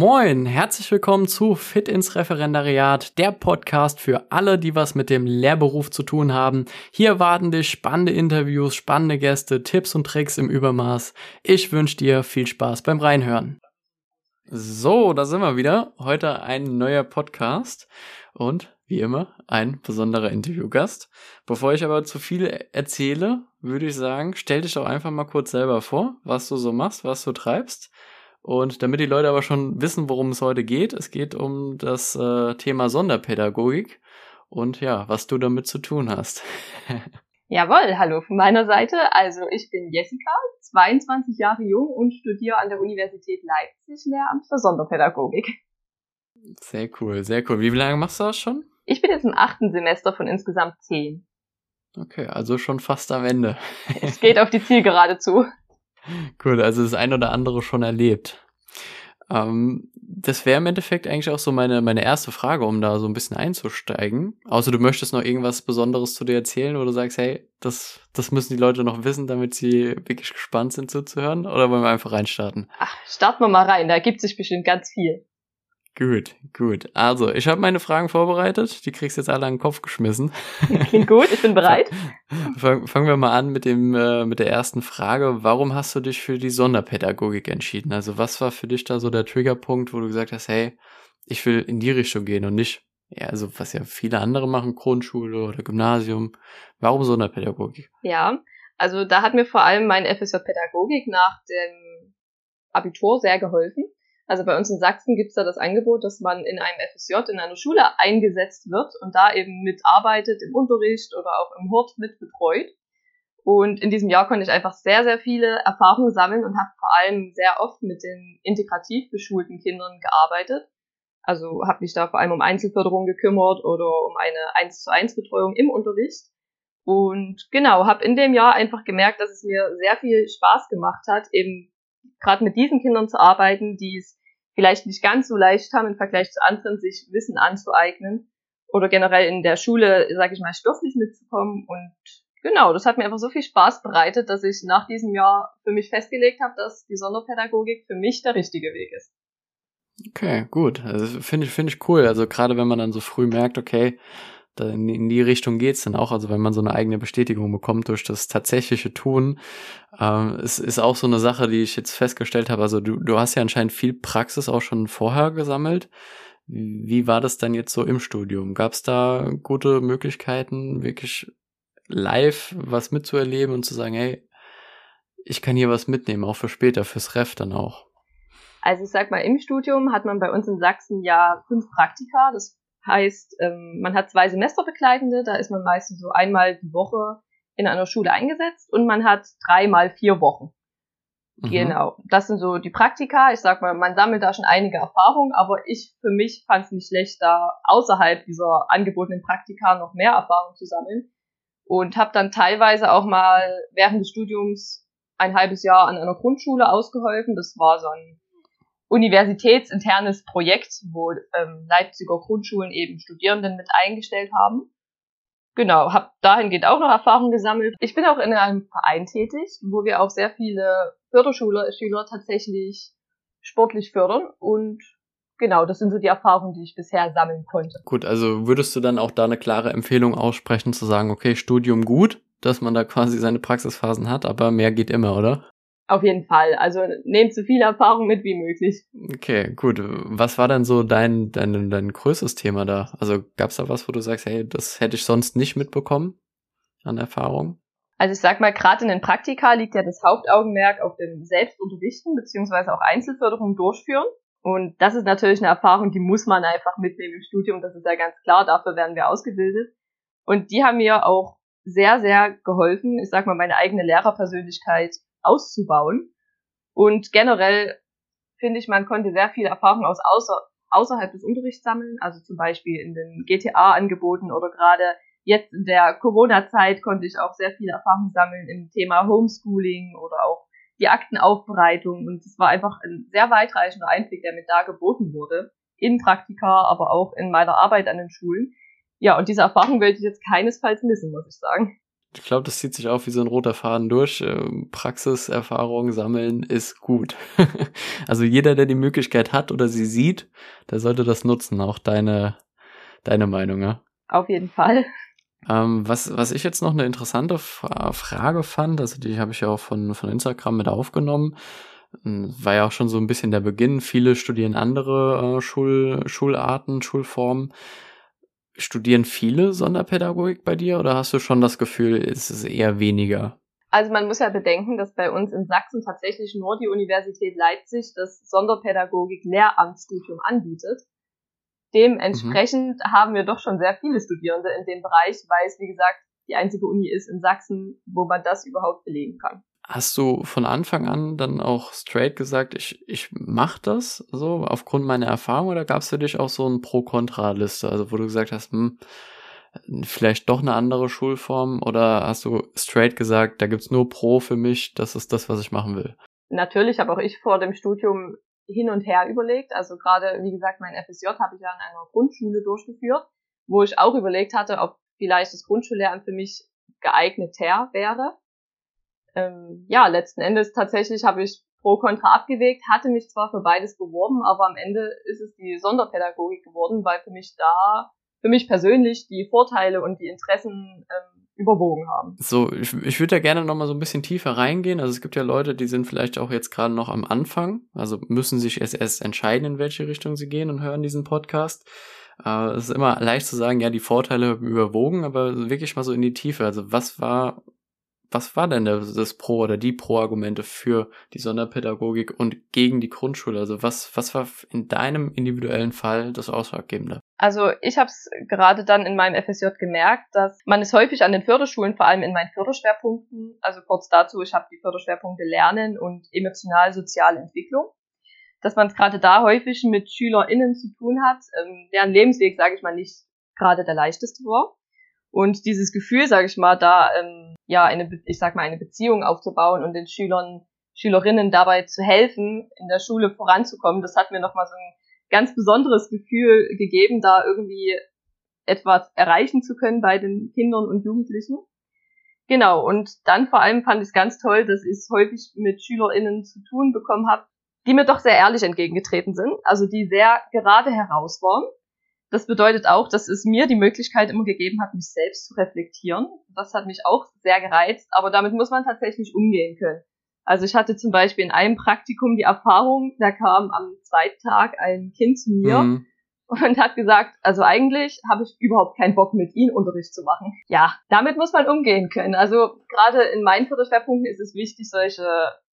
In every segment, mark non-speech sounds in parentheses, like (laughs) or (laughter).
Moin, herzlich willkommen zu Fit ins Referendariat, der Podcast für alle, die was mit dem Lehrberuf zu tun haben. Hier warten dich spannende Interviews, spannende Gäste, Tipps und Tricks im Übermaß. Ich wünsche dir viel Spaß beim Reinhören. So, da sind wir wieder. Heute ein neuer Podcast und wie immer ein besonderer Interviewgast. Bevor ich aber zu viel erzähle, würde ich sagen, stell dich doch einfach mal kurz selber vor, was du so machst, was du treibst und damit die Leute aber schon wissen, worum es heute geht, es geht um das äh, Thema Sonderpädagogik und ja, was du damit zu tun hast. (laughs) Jawohl, hallo von meiner Seite. Also ich bin Jessica, 22 Jahre jung und studiere an der Universität Leipzig Lehramt für Sonderpädagogik. Sehr cool, sehr cool. Wie lange machst du das schon? Ich bin jetzt im achten Semester von insgesamt zehn. Okay, also schon fast am Ende. Es geht auf die Zielgerade zu. (laughs) Cool, also das ein oder andere schon erlebt. Ähm, das wäre im Endeffekt eigentlich auch so meine, meine erste Frage, um da so ein bisschen einzusteigen. Außer du möchtest noch irgendwas Besonderes zu dir erzählen oder sagst, hey, das, das müssen die Leute noch wissen, damit sie wirklich gespannt sind zuzuhören. Oder wollen wir einfach reinstarten? Ach, starten wir mal rein, da gibt sich bestimmt ganz viel. Gut, gut. Also, ich habe meine Fragen vorbereitet. Die kriegst jetzt alle an den Kopf geschmissen. (laughs) Klingt gut, ich bin bereit. (laughs) Fangen fang wir mal an mit dem äh, mit der ersten Frage. Warum hast du dich für die Sonderpädagogik entschieden? Also, was war für dich da so der Triggerpunkt, wo du gesagt hast, hey, ich will in die Richtung gehen und nicht, ja, also was ja viele andere machen, Grundschule oder Gymnasium. Warum Sonderpädagogik? Ja, also da hat mir vor allem mein FSJ Pädagogik nach dem Abitur sehr geholfen also bei uns in Sachsen gibt es da das Angebot, dass man in einem FSJ in einer Schule eingesetzt wird und da eben mitarbeitet im Unterricht oder auch im Hort mit betreut. Und in diesem Jahr konnte ich einfach sehr, sehr viele Erfahrungen sammeln und habe vor allem sehr oft mit den integrativ beschulten Kindern gearbeitet. Also habe mich da vor allem um Einzelförderung gekümmert oder um eine 1 zu 1 Betreuung im Unterricht. Und genau, habe in dem Jahr einfach gemerkt, dass es mir sehr viel Spaß gemacht hat, eben gerade mit diesen Kindern zu arbeiten, die es vielleicht nicht ganz so leicht haben im Vergleich zu anderen, sich Wissen anzueignen oder generell in der Schule, sage ich mal, stofflich mitzukommen. Und genau, das hat mir einfach so viel Spaß bereitet, dass ich nach diesem Jahr für mich festgelegt habe, dass die Sonderpädagogik für mich der richtige Weg ist. Okay, gut. Also finde ich, finde ich cool. Also gerade wenn man dann so früh merkt, okay, in die Richtung geht's dann auch. Also wenn man so eine eigene Bestätigung bekommt durch das tatsächliche Tun, ähm, es ist auch so eine Sache, die ich jetzt festgestellt habe. Also du, du hast ja anscheinend viel Praxis auch schon vorher gesammelt. Wie war das dann jetzt so im Studium? Gab es da gute Möglichkeiten, wirklich live was mitzuerleben und zu sagen, hey, ich kann hier was mitnehmen, auch für später, fürs Ref dann auch? Also ich sag mal, im Studium hat man bei uns in Sachsen ja fünf Praktika. Das Heißt, ähm, man hat zwei Semesterbegleitende, da ist man meistens so einmal die Woche in einer Schule eingesetzt und man hat dreimal vier Wochen. Mhm. Genau. Das sind so die Praktika. Ich sag mal, man sammelt da schon einige Erfahrungen, aber ich für mich fand es nicht schlecht, da außerhalb dieser angebotenen Praktika noch mehr Erfahrung zu sammeln. Und habe dann teilweise auch mal während des Studiums ein halbes Jahr an einer Grundschule ausgeholfen. Das war so ein universitätsinternes Projekt, wo ähm, Leipziger Grundschulen eben Studierenden mit eingestellt haben. Genau, habe dahingehend auch noch Erfahrung gesammelt. Ich bin auch in einem Verein tätig, wo wir auch sehr viele Förderschüler Schüler tatsächlich sportlich fördern und genau, das sind so die Erfahrungen, die ich bisher sammeln konnte. Gut, also würdest du dann auch da eine klare Empfehlung aussprechen, zu sagen, okay, Studium gut, dass man da quasi seine Praxisphasen hat, aber mehr geht immer, oder? Auf jeden Fall. Also nehmt so viel Erfahrung mit wie möglich. Okay, gut. Was war denn so dein, dein, dein größtes Thema da? Also gab es da was, wo du sagst, hey, das hätte ich sonst nicht mitbekommen an Erfahrung? Also ich sag mal, gerade in den Praktika liegt ja das Hauptaugenmerk auf dem Selbstunterrichten beziehungsweise auch Einzelförderung durchführen. Und das ist natürlich eine Erfahrung, die muss man einfach mitnehmen im Studium. Das ist ja ganz klar. Dafür werden wir ausgebildet. Und die haben mir auch sehr, sehr geholfen. Ich sag mal, meine eigene Lehrerpersönlichkeit auszubauen. Und generell finde ich, man konnte sehr viel Erfahrung aus außer, außerhalb des Unterrichts sammeln, also zum Beispiel in den GTA-Angeboten oder gerade jetzt in der Corona-Zeit konnte ich auch sehr viel Erfahrung sammeln im Thema Homeschooling oder auch die Aktenaufbereitung und es war einfach ein sehr weitreichender Einblick, der mir da geboten wurde, in Praktika, aber auch in meiner Arbeit an den Schulen. Ja, und diese Erfahrung werde ich jetzt keinesfalls missen, muss ich sagen. Ich glaube, das zieht sich auch wie so ein roter Faden durch. Ähm, Praxiserfahrung sammeln ist gut. (laughs) also jeder, der die Möglichkeit hat oder sie sieht, der sollte das nutzen. Auch deine, deine Meinung, ja? Auf jeden Fall. Ähm, was, was ich jetzt noch eine interessante Frage fand, also die habe ich ja auch von, von Instagram mit aufgenommen, hm, war ja auch schon so ein bisschen der Beginn. Viele studieren andere äh, Schul, Schularten, Schulformen. Studieren viele Sonderpädagogik bei dir oder hast du schon das Gefühl, es ist eher weniger? Also man muss ja bedenken, dass bei uns in Sachsen tatsächlich nur die Universität Leipzig das Sonderpädagogik Lehramtsstudium anbietet. Dementsprechend mhm. haben wir doch schon sehr viele Studierende in dem Bereich, weil es, wie gesagt, die einzige Uni ist in Sachsen, wo man das überhaupt belegen kann. Hast du von Anfang an dann auch straight gesagt, ich, ich mach das so aufgrund meiner Erfahrung oder gab es für dich auch so ein Pro-Kontra-Liste, also wo du gesagt hast, hm, vielleicht doch eine andere Schulform oder hast du straight gesagt, da gibt's nur Pro für mich, das ist das, was ich machen will? Natürlich habe auch ich vor dem Studium hin und her überlegt. Also gerade, wie gesagt, mein FSJ habe ich ja in einer Grundschule durchgeführt, wo ich auch überlegt hatte, ob vielleicht das Grundschullehramt für mich geeigneter wäre. Ähm, ja, letzten Endes tatsächlich habe ich pro Kontra abgewegt, hatte mich zwar für beides beworben, aber am Ende ist es die Sonderpädagogik geworden, weil für mich da, für mich persönlich die Vorteile und die Interessen ähm, überwogen haben. So, ich, ich würde da gerne noch mal so ein bisschen tiefer reingehen. Also es gibt ja Leute, die sind vielleicht auch jetzt gerade noch am Anfang, also müssen sich erst, erst entscheiden, in welche Richtung sie gehen und hören diesen Podcast. Äh, es ist immer leicht zu sagen, ja, die Vorteile überwogen, aber wirklich mal so in die Tiefe. Also was war was war denn das Pro oder die Pro-Argumente für die Sonderpädagogik und gegen die Grundschule? Also was, was war in deinem individuellen Fall das Ausschlaggebende? Also ich habe es gerade dann in meinem FSJ gemerkt, dass man es häufig an den Förderschulen, vor allem in meinen Förderschwerpunkten, also kurz dazu, ich habe die Förderschwerpunkte Lernen und emotional-soziale Entwicklung, dass man es gerade da häufig mit SchülerInnen zu tun hat, ähm, deren Lebensweg, sage ich mal, nicht gerade der leichteste war. Und dieses Gefühl, sage ich mal, da ähm, ja eine, ich sag mal, eine Beziehung aufzubauen und den Schülern, Schülerinnen dabei zu helfen, in der Schule voranzukommen, das hat mir nochmal so ein ganz besonderes Gefühl gegeben, da irgendwie etwas erreichen zu können bei den Kindern und Jugendlichen. Genau, und dann vor allem fand ich es ganz toll, dass ich es häufig mit SchülerInnen zu tun bekommen habe, die mir doch sehr ehrlich entgegengetreten sind, also die sehr gerade heraus waren das bedeutet auch, dass es mir die Möglichkeit immer gegeben hat, mich selbst zu reflektieren. Das hat mich auch sehr gereizt, aber damit muss man tatsächlich umgehen können. Also ich hatte zum Beispiel in einem Praktikum die Erfahrung, da kam am zweiten Tag ein Kind zu mir mhm. und hat gesagt, also eigentlich habe ich überhaupt keinen Bock mit Ihnen Unterricht zu machen. Ja, damit muss man umgehen können. Also gerade in meinen Förderschwerpunkten ist es wichtig, solche,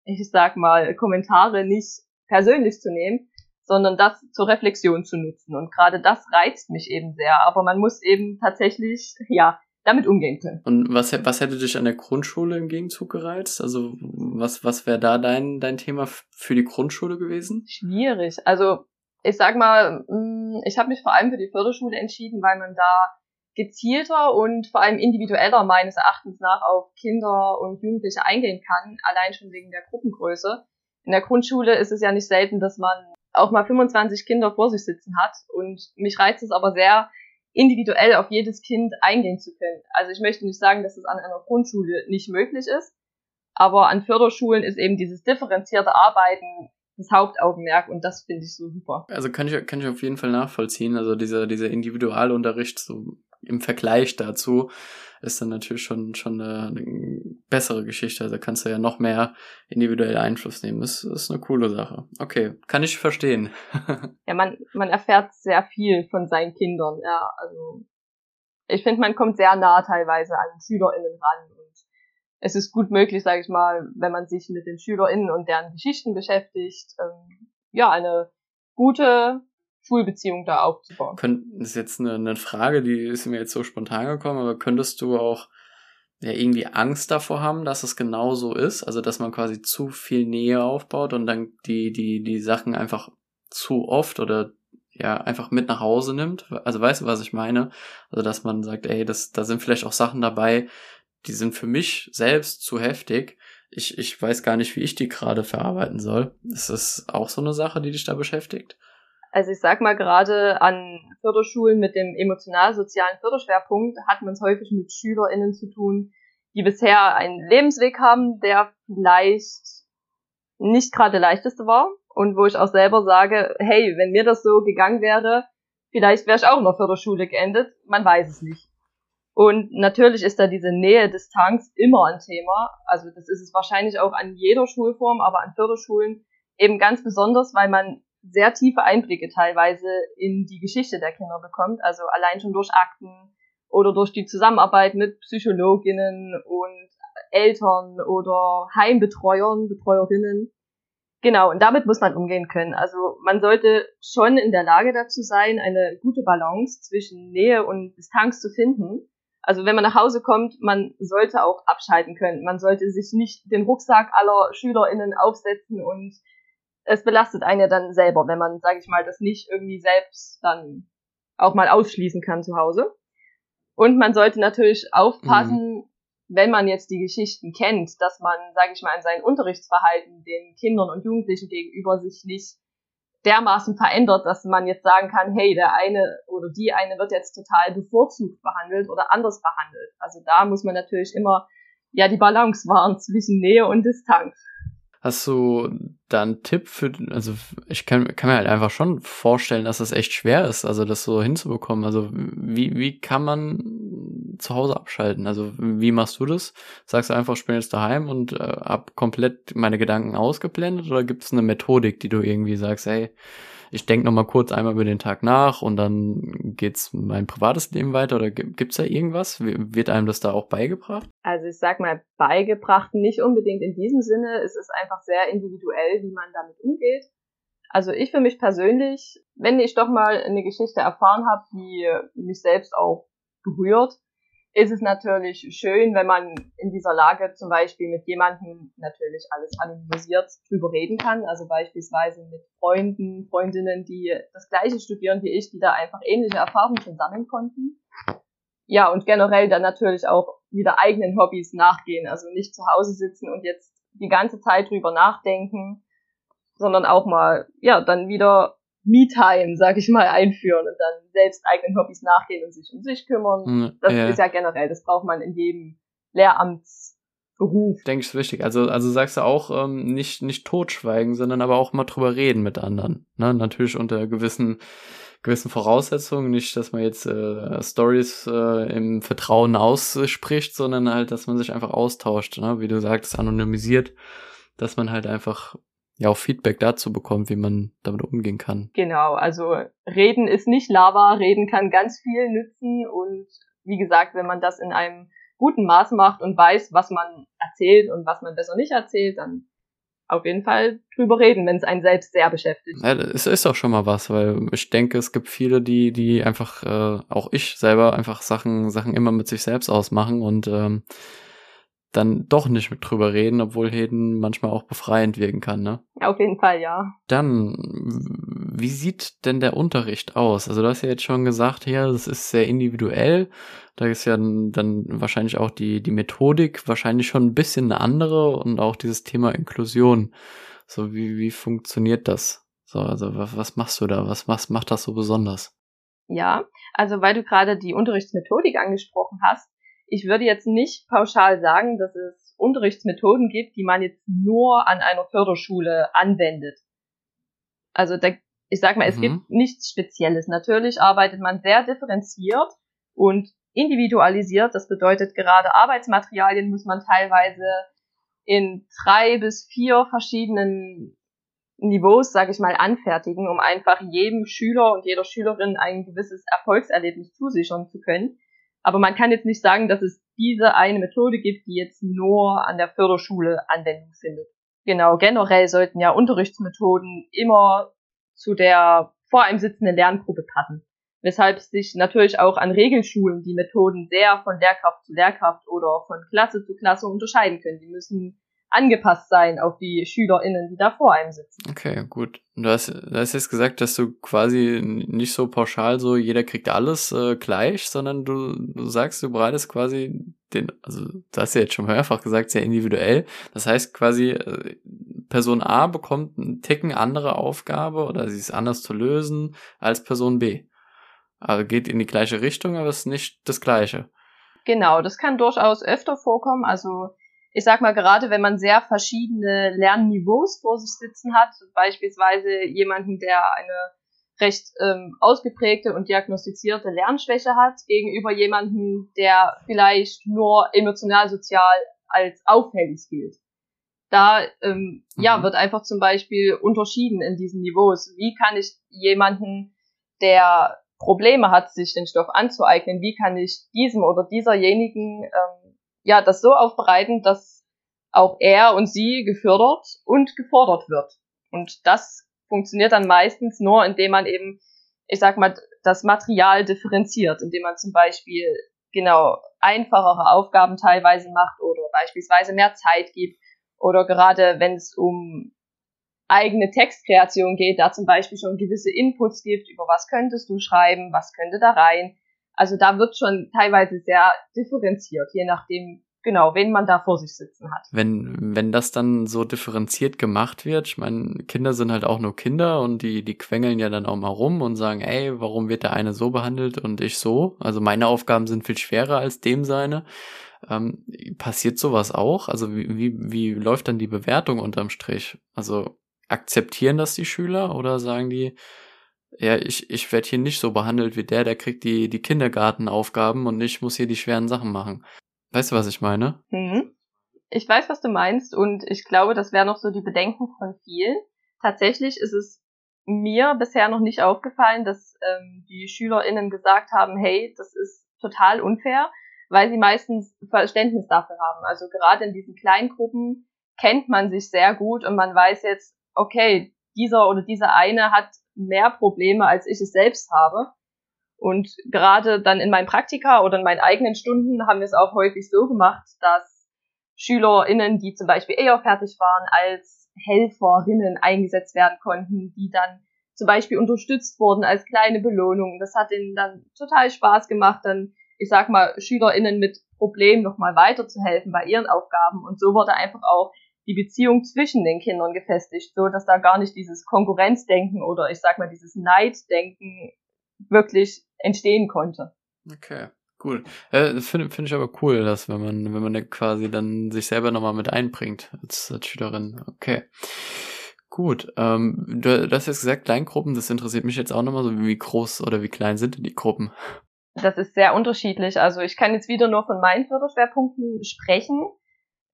ich sag mal, Kommentare nicht persönlich zu nehmen, sondern das zur Reflexion zu nutzen. Und gerade das reizt mich eben sehr. Aber man muss eben tatsächlich, ja, damit umgehen können. Und was, was hätte dich an der Grundschule im Gegenzug gereizt? Also was, was wäre da dein, dein Thema für die Grundschule gewesen? Schwierig. Also ich sag mal, mm, ich habe mich vor allem für die Förderschule entschieden, weil man da gezielter und vor allem individueller meines Erachtens nach auf Kinder und Jugendliche eingehen kann, allein schon wegen der Gruppengröße. In der Grundschule ist es ja nicht selten, dass man auch mal 25 Kinder vor sich sitzen hat. Und mich reizt es aber sehr, individuell auf jedes Kind eingehen zu können. Also ich möchte nicht sagen, dass es an einer Grundschule nicht möglich ist, aber an Förderschulen ist eben dieses differenzierte Arbeiten das Hauptaugenmerk und das finde ich so super. Also kann ich, kann ich auf jeden Fall nachvollziehen. Also dieser, dieser Individualunterricht so im Vergleich dazu ist dann natürlich schon, schon eine, eine bessere Geschichte. Also kannst du ja noch mehr individuell Einfluss nehmen. Das ist eine coole Sache. Okay, kann ich verstehen. (laughs) ja, man, man erfährt sehr viel von seinen Kindern. Ja, also ich finde, man kommt sehr nah teilweise an SchülerInnen ran und es ist gut möglich, sage ich mal, wenn man sich mit den SchülerInnen und deren Geschichten beschäftigt, ähm, ja, eine gute Schulbeziehung da aufzubauen. Das ist jetzt eine, eine Frage, die ist mir jetzt so spontan gekommen, aber könntest du auch ja irgendwie Angst davor haben, dass es genau so ist, also dass man quasi zu viel Nähe aufbaut und dann die die die Sachen einfach zu oft oder ja einfach mit nach Hause nimmt. Also weißt du, was ich meine? Also dass man sagt, ey, das da sind vielleicht auch Sachen dabei, die sind für mich selbst zu heftig. Ich ich weiß gar nicht, wie ich die gerade verarbeiten soll. Ist das auch so eine Sache, die dich da beschäftigt? Also ich sag mal, gerade an Förderschulen mit dem emotional-sozialen Förderschwerpunkt hat man es häufig mit SchülerInnen zu tun, die bisher einen Lebensweg haben, der vielleicht nicht gerade der leichteste war und wo ich auch selber sage, hey, wenn mir das so gegangen wäre, vielleicht wäre ich auch in der Förderschule geendet, man weiß es nicht. Und natürlich ist da diese Nähe des Tanks immer ein Thema. Also das ist es wahrscheinlich auch an jeder Schulform, aber an Förderschulen eben ganz besonders, weil man sehr tiefe Einblicke teilweise in die Geschichte der Kinder bekommt. Also allein schon durch Akten oder durch die Zusammenarbeit mit Psychologinnen und Eltern oder Heimbetreuern, Betreuerinnen. Genau, und damit muss man umgehen können. Also man sollte schon in der Lage dazu sein, eine gute Balance zwischen Nähe und Distanz zu finden. Also wenn man nach Hause kommt, man sollte auch abschalten können. Man sollte sich nicht den Rucksack aller SchülerInnen aufsetzen und es belastet einen ja dann selber, wenn man, sage ich mal, das nicht irgendwie selbst dann auch mal ausschließen kann zu Hause. Und man sollte natürlich aufpassen, mhm. wenn man jetzt die Geschichten kennt, dass man, sage ich mal, in seinem Unterrichtsverhalten den Kindern und Jugendlichen gegenüber sich nicht dermaßen verändert, dass man jetzt sagen kann, hey, der eine oder die eine wird jetzt total bevorzugt behandelt oder anders behandelt. Also da muss man natürlich immer ja die Balance wahren zwischen Nähe und Distanz. Hast du da einen Tipp für, also ich kann, kann mir halt einfach schon vorstellen, dass das echt schwer ist, also das so hinzubekommen. Also wie, wie kann man zu Hause abschalten? Also wie machst du das? Sagst du einfach, ich bin jetzt daheim und äh, hab komplett meine Gedanken ausgeblendet oder gibt es eine Methodik, die du irgendwie sagst, hey, ich denke noch mal kurz einmal über den Tag nach und dann geht's mein privates Leben weiter oder gibt's da irgendwas? Wird einem das da auch beigebracht? Also ich sag mal beigebracht nicht unbedingt in diesem Sinne. Es ist einfach sehr individuell, wie man damit umgeht. Also ich für mich persönlich, wenn ich doch mal eine Geschichte erfahren habe, die mich selbst auch berührt, ist es natürlich schön, wenn man in dieser Lage zum Beispiel mit jemandem natürlich alles anonymisiert drüber reden kann. Also beispielsweise mit Freunden, Freundinnen, die das gleiche studieren wie ich, die da einfach ähnliche Erfahrungen schon sammeln konnten. Ja, und generell dann natürlich auch wieder eigenen Hobbys nachgehen. Also nicht zu Hause sitzen und jetzt die ganze Zeit drüber nachdenken, sondern auch mal, ja, dann wieder Me-Time, sag ich mal, einführen und dann selbst eigenen Hobbys nachgehen und sich um sich kümmern. Hm, das ja. ist ja generell, das braucht man in jedem Lehramtsberuf. Denke ich, ist wichtig. Also, also sagst du auch, ähm, nicht, nicht totschweigen, sondern aber auch mal drüber reden mit anderen. Ne? Natürlich unter gewissen, gewissen Voraussetzungen. Nicht, dass man jetzt äh, Stories äh, im Vertrauen ausspricht, sondern halt, dass man sich einfach austauscht, ne? wie du sagst, anonymisiert, dass man halt einfach ja auch Feedback dazu bekommt, wie man damit umgehen kann. Genau, also reden ist nicht Lava, reden kann ganz viel nützen und wie gesagt, wenn man das in einem guten Maß macht und weiß, was man erzählt und was man besser nicht erzählt, dann auf jeden Fall drüber reden, wenn es einen selbst sehr beschäftigt. Ja, es ist auch schon mal was, weil ich denke, es gibt viele, die, die einfach, äh, auch ich selber einfach Sachen, Sachen immer mit sich selbst ausmachen und ähm, dann doch nicht mit drüber reden, obwohl Heden manchmal auch befreiend wirken kann, ne? (laughs) Auf jeden Fall, ja. Dann, wie sieht denn der Unterricht aus? Also du hast ja jetzt schon gesagt, ja, das ist sehr individuell. Da ist ja dann wahrscheinlich auch die, die Methodik wahrscheinlich schon ein bisschen eine andere und auch dieses Thema Inklusion. So, wie, wie funktioniert das? So, also was, was machst du da? Was, was macht das so besonders? Ja, also weil du gerade die Unterrichtsmethodik angesprochen hast, ich würde jetzt nicht pauschal sagen, dass es Unterrichtsmethoden gibt, die man jetzt nur an einer Förderschule anwendet. Also da, ich sag mal, es mhm. gibt nichts Spezielles. Natürlich arbeitet man sehr differenziert und individualisiert. Das bedeutet, gerade Arbeitsmaterialien muss man teilweise in drei bis vier verschiedenen Niveaus, sage ich mal, anfertigen, um einfach jedem Schüler und jeder Schülerin ein gewisses Erfolgserlebnis zusichern zu können. Aber man kann jetzt nicht sagen, dass es diese eine Methode gibt, die jetzt nur an der Förderschule Anwendung findet. Genau, generell sollten ja Unterrichtsmethoden immer zu der vor einem sitzenden Lerngruppe passen. Weshalb sich natürlich auch an Regelschulen die Methoden sehr von Lehrkraft zu Lehrkraft oder von Klasse zu Klasse unterscheiden können. Die müssen angepasst sein auf die SchülerInnen, die da vor einem sitzen. Okay, gut. Du hast, du hast jetzt gesagt, dass du quasi nicht so pauschal so, jeder kriegt alles äh, gleich, sondern du, du sagst, du bereitest quasi den, also du hast ja jetzt schon mehrfach gesagt, sehr individuell. Das heißt quasi, äh, Person A bekommt einen Ticken andere Aufgabe oder sie ist anders zu lösen als Person B. Also geht in die gleiche Richtung, aber ist nicht das gleiche. Genau, das kann durchaus öfter vorkommen. Also ich sag mal, gerade wenn man sehr verschiedene Lernniveaus vor sich sitzen hat, beispielsweise jemanden, der eine recht ähm, ausgeprägte und diagnostizierte Lernschwäche hat, gegenüber jemanden, der vielleicht nur emotional-sozial als auffällig gilt. Da ähm, mhm. ja, wird einfach zum Beispiel unterschieden in diesen Niveaus. Wie kann ich jemanden, der Probleme hat, sich den Stoff anzueignen, wie kann ich diesem oder dieserjenigen ähm, ja das so aufbereiten, dass auch er und sie gefördert und gefordert wird. Und das funktioniert dann meistens nur, indem man eben, ich sag mal, das Material differenziert, indem man zum Beispiel genau einfachere Aufgaben teilweise macht oder beispielsweise mehr Zeit gibt oder gerade wenn es um eigene Textkreation geht, da zum Beispiel schon gewisse Inputs gibt, über was könntest du schreiben, was könnte da rein. Also da wird schon teilweise sehr differenziert, je nachdem, genau, wen man da vor sich sitzen hat. Wenn, wenn das dann so differenziert gemacht wird, ich meine, Kinder sind halt auch nur Kinder und die, die quengeln ja dann auch mal rum und sagen, ey, warum wird der eine so behandelt und ich so? Also meine Aufgaben sind viel schwerer als dem seine. Ähm, passiert sowas auch? Also wie, wie, wie läuft dann die Bewertung unterm Strich? Also akzeptieren das die Schüler oder sagen die, ja, ich, ich werde hier nicht so behandelt wie der, der kriegt die, die Kindergartenaufgaben und ich muss hier die schweren Sachen machen. Weißt du, was ich meine? Mhm. Ich weiß, was du meinst und ich glaube, das wäre noch so die Bedenken von vielen. Tatsächlich ist es mir bisher noch nicht aufgefallen, dass ähm, die SchülerInnen gesagt haben, hey, das ist total unfair, weil sie meistens Verständnis dafür haben. Also gerade in diesen Kleingruppen kennt man sich sehr gut und man weiß jetzt, okay, dieser oder dieser eine hat mehr Probleme, als ich es selbst habe. Und gerade dann in meinen Praktika oder in meinen eigenen Stunden haben wir es auch häufig so gemacht, dass SchülerInnen, die zum Beispiel eher fertig waren, als Helferinnen eingesetzt werden konnten, die dann zum Beispiel unterstützt wurden als kleine Belohnung. Das hat ihnen dann total Spaß gemacht, dann, ich sag mal, SchülerInnen mit Problemen nochmal weiterzuhelfen bei ihren Aufgaben. Und so wurde einfach auch die Beziehung zwischen den Kindern gefestigt, so dass da gar nicht dieses Konkurrenzdenken oder ich sag mal dieses Neiddenken wirklich entstehen konnte. Okay. Cool. Äh, Finde find ich aber cool, dass wenn man, wenn man quasi dann sich selber nochmal mit einbringt als, als Schülerin. Okay. Gut. Ähm, du, du hast jetzt gesagt, Kleingruppen, das interessiert mich jetzt auch nochmal so, wie groß oder wie klein sind denn die Gruppen? Das ist sehr unterschiedlich. Also ich kann jetzt wieder nur von meinen Förderschwerpunkten sprechen.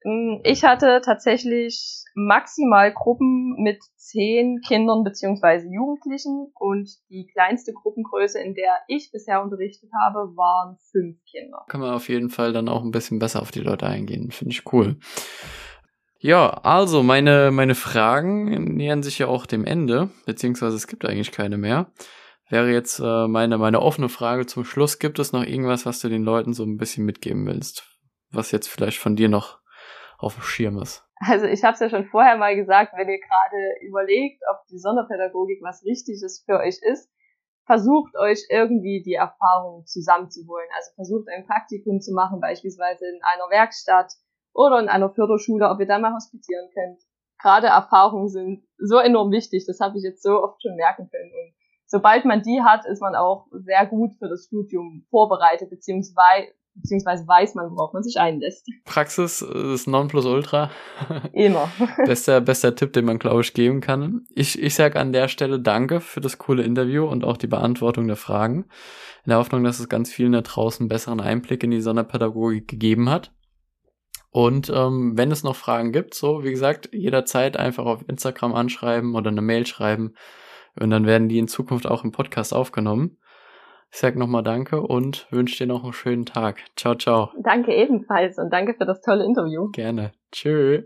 Mm, ich hatte tatsächlich maximal Gruppen mit zehn Kindern beziehungsweise Jugendlichen und die kleinste Gruppengröße, in der ich bisher unterrichtet habe, waren fünf Kinder. Kann man auf jeden Fall dann auch ein bisschen besser auf die Leute eingehen. Finde ich cool. Ja, also meine, meine Fragen nähern sich ja auch dem Ende, beziehungsweise es gibt eigentlich keine mehr. Wäre jetzt äh, meine, meine offene Frage zum Schluss. Gibt es noch irgendwas, was du den Leuten so ein bisschen mitgeben willst? Was jetzt vielleicht von dir noch auf dem Schirm ist. Also ich habe es ja schon vorher mal gesagt, wenn ihr gerade überlegt, ob die Sonderpädagogik was Richtiges für euch ist, versucht euch irgendwie die Erfahrung zusammenzuholen. Also versucht ein Praktikum zu machen, beispielsweise in einer Werkstatt oder in einer Förderschule, ob ihr da mal hospitieren könnt. Gerade Erfahrungen sind so enorm wichtig, das habe ich jetzt so oft schon merken können. Und sobald man die hat, ist man auch sehr gut für das Studium vorbereitet, beziehungsweise beziehungsweise weiß man, worauf man sich einlässt. Praxis ist Nonplusultra. (laughs) Immer. bester, bester Tipp, den man, glaube ich, geben kann. Ich, ich sage an der Stelle Danke für das coole Interview und auch die Beantwortung der Fragen. In der Hoffnung, dass es ganz vielen da draußen besseren Einblick in die Sonderpädagogik gegeben hat. Und ähm, wenn es noch Fragen gibt, so wie gesagt, jederzeit einfach auf Instagram anschreiben oder eine Mail schreiben. Und dann werden die in Zukunft auch im Podcast aufgenommen. Ich sag nochmal Danke und wünsche dir noch einen schönen Tag. Ciao, ciao. Danke ebenfalls und danke für das tolle Interview. Gerne. Tschö.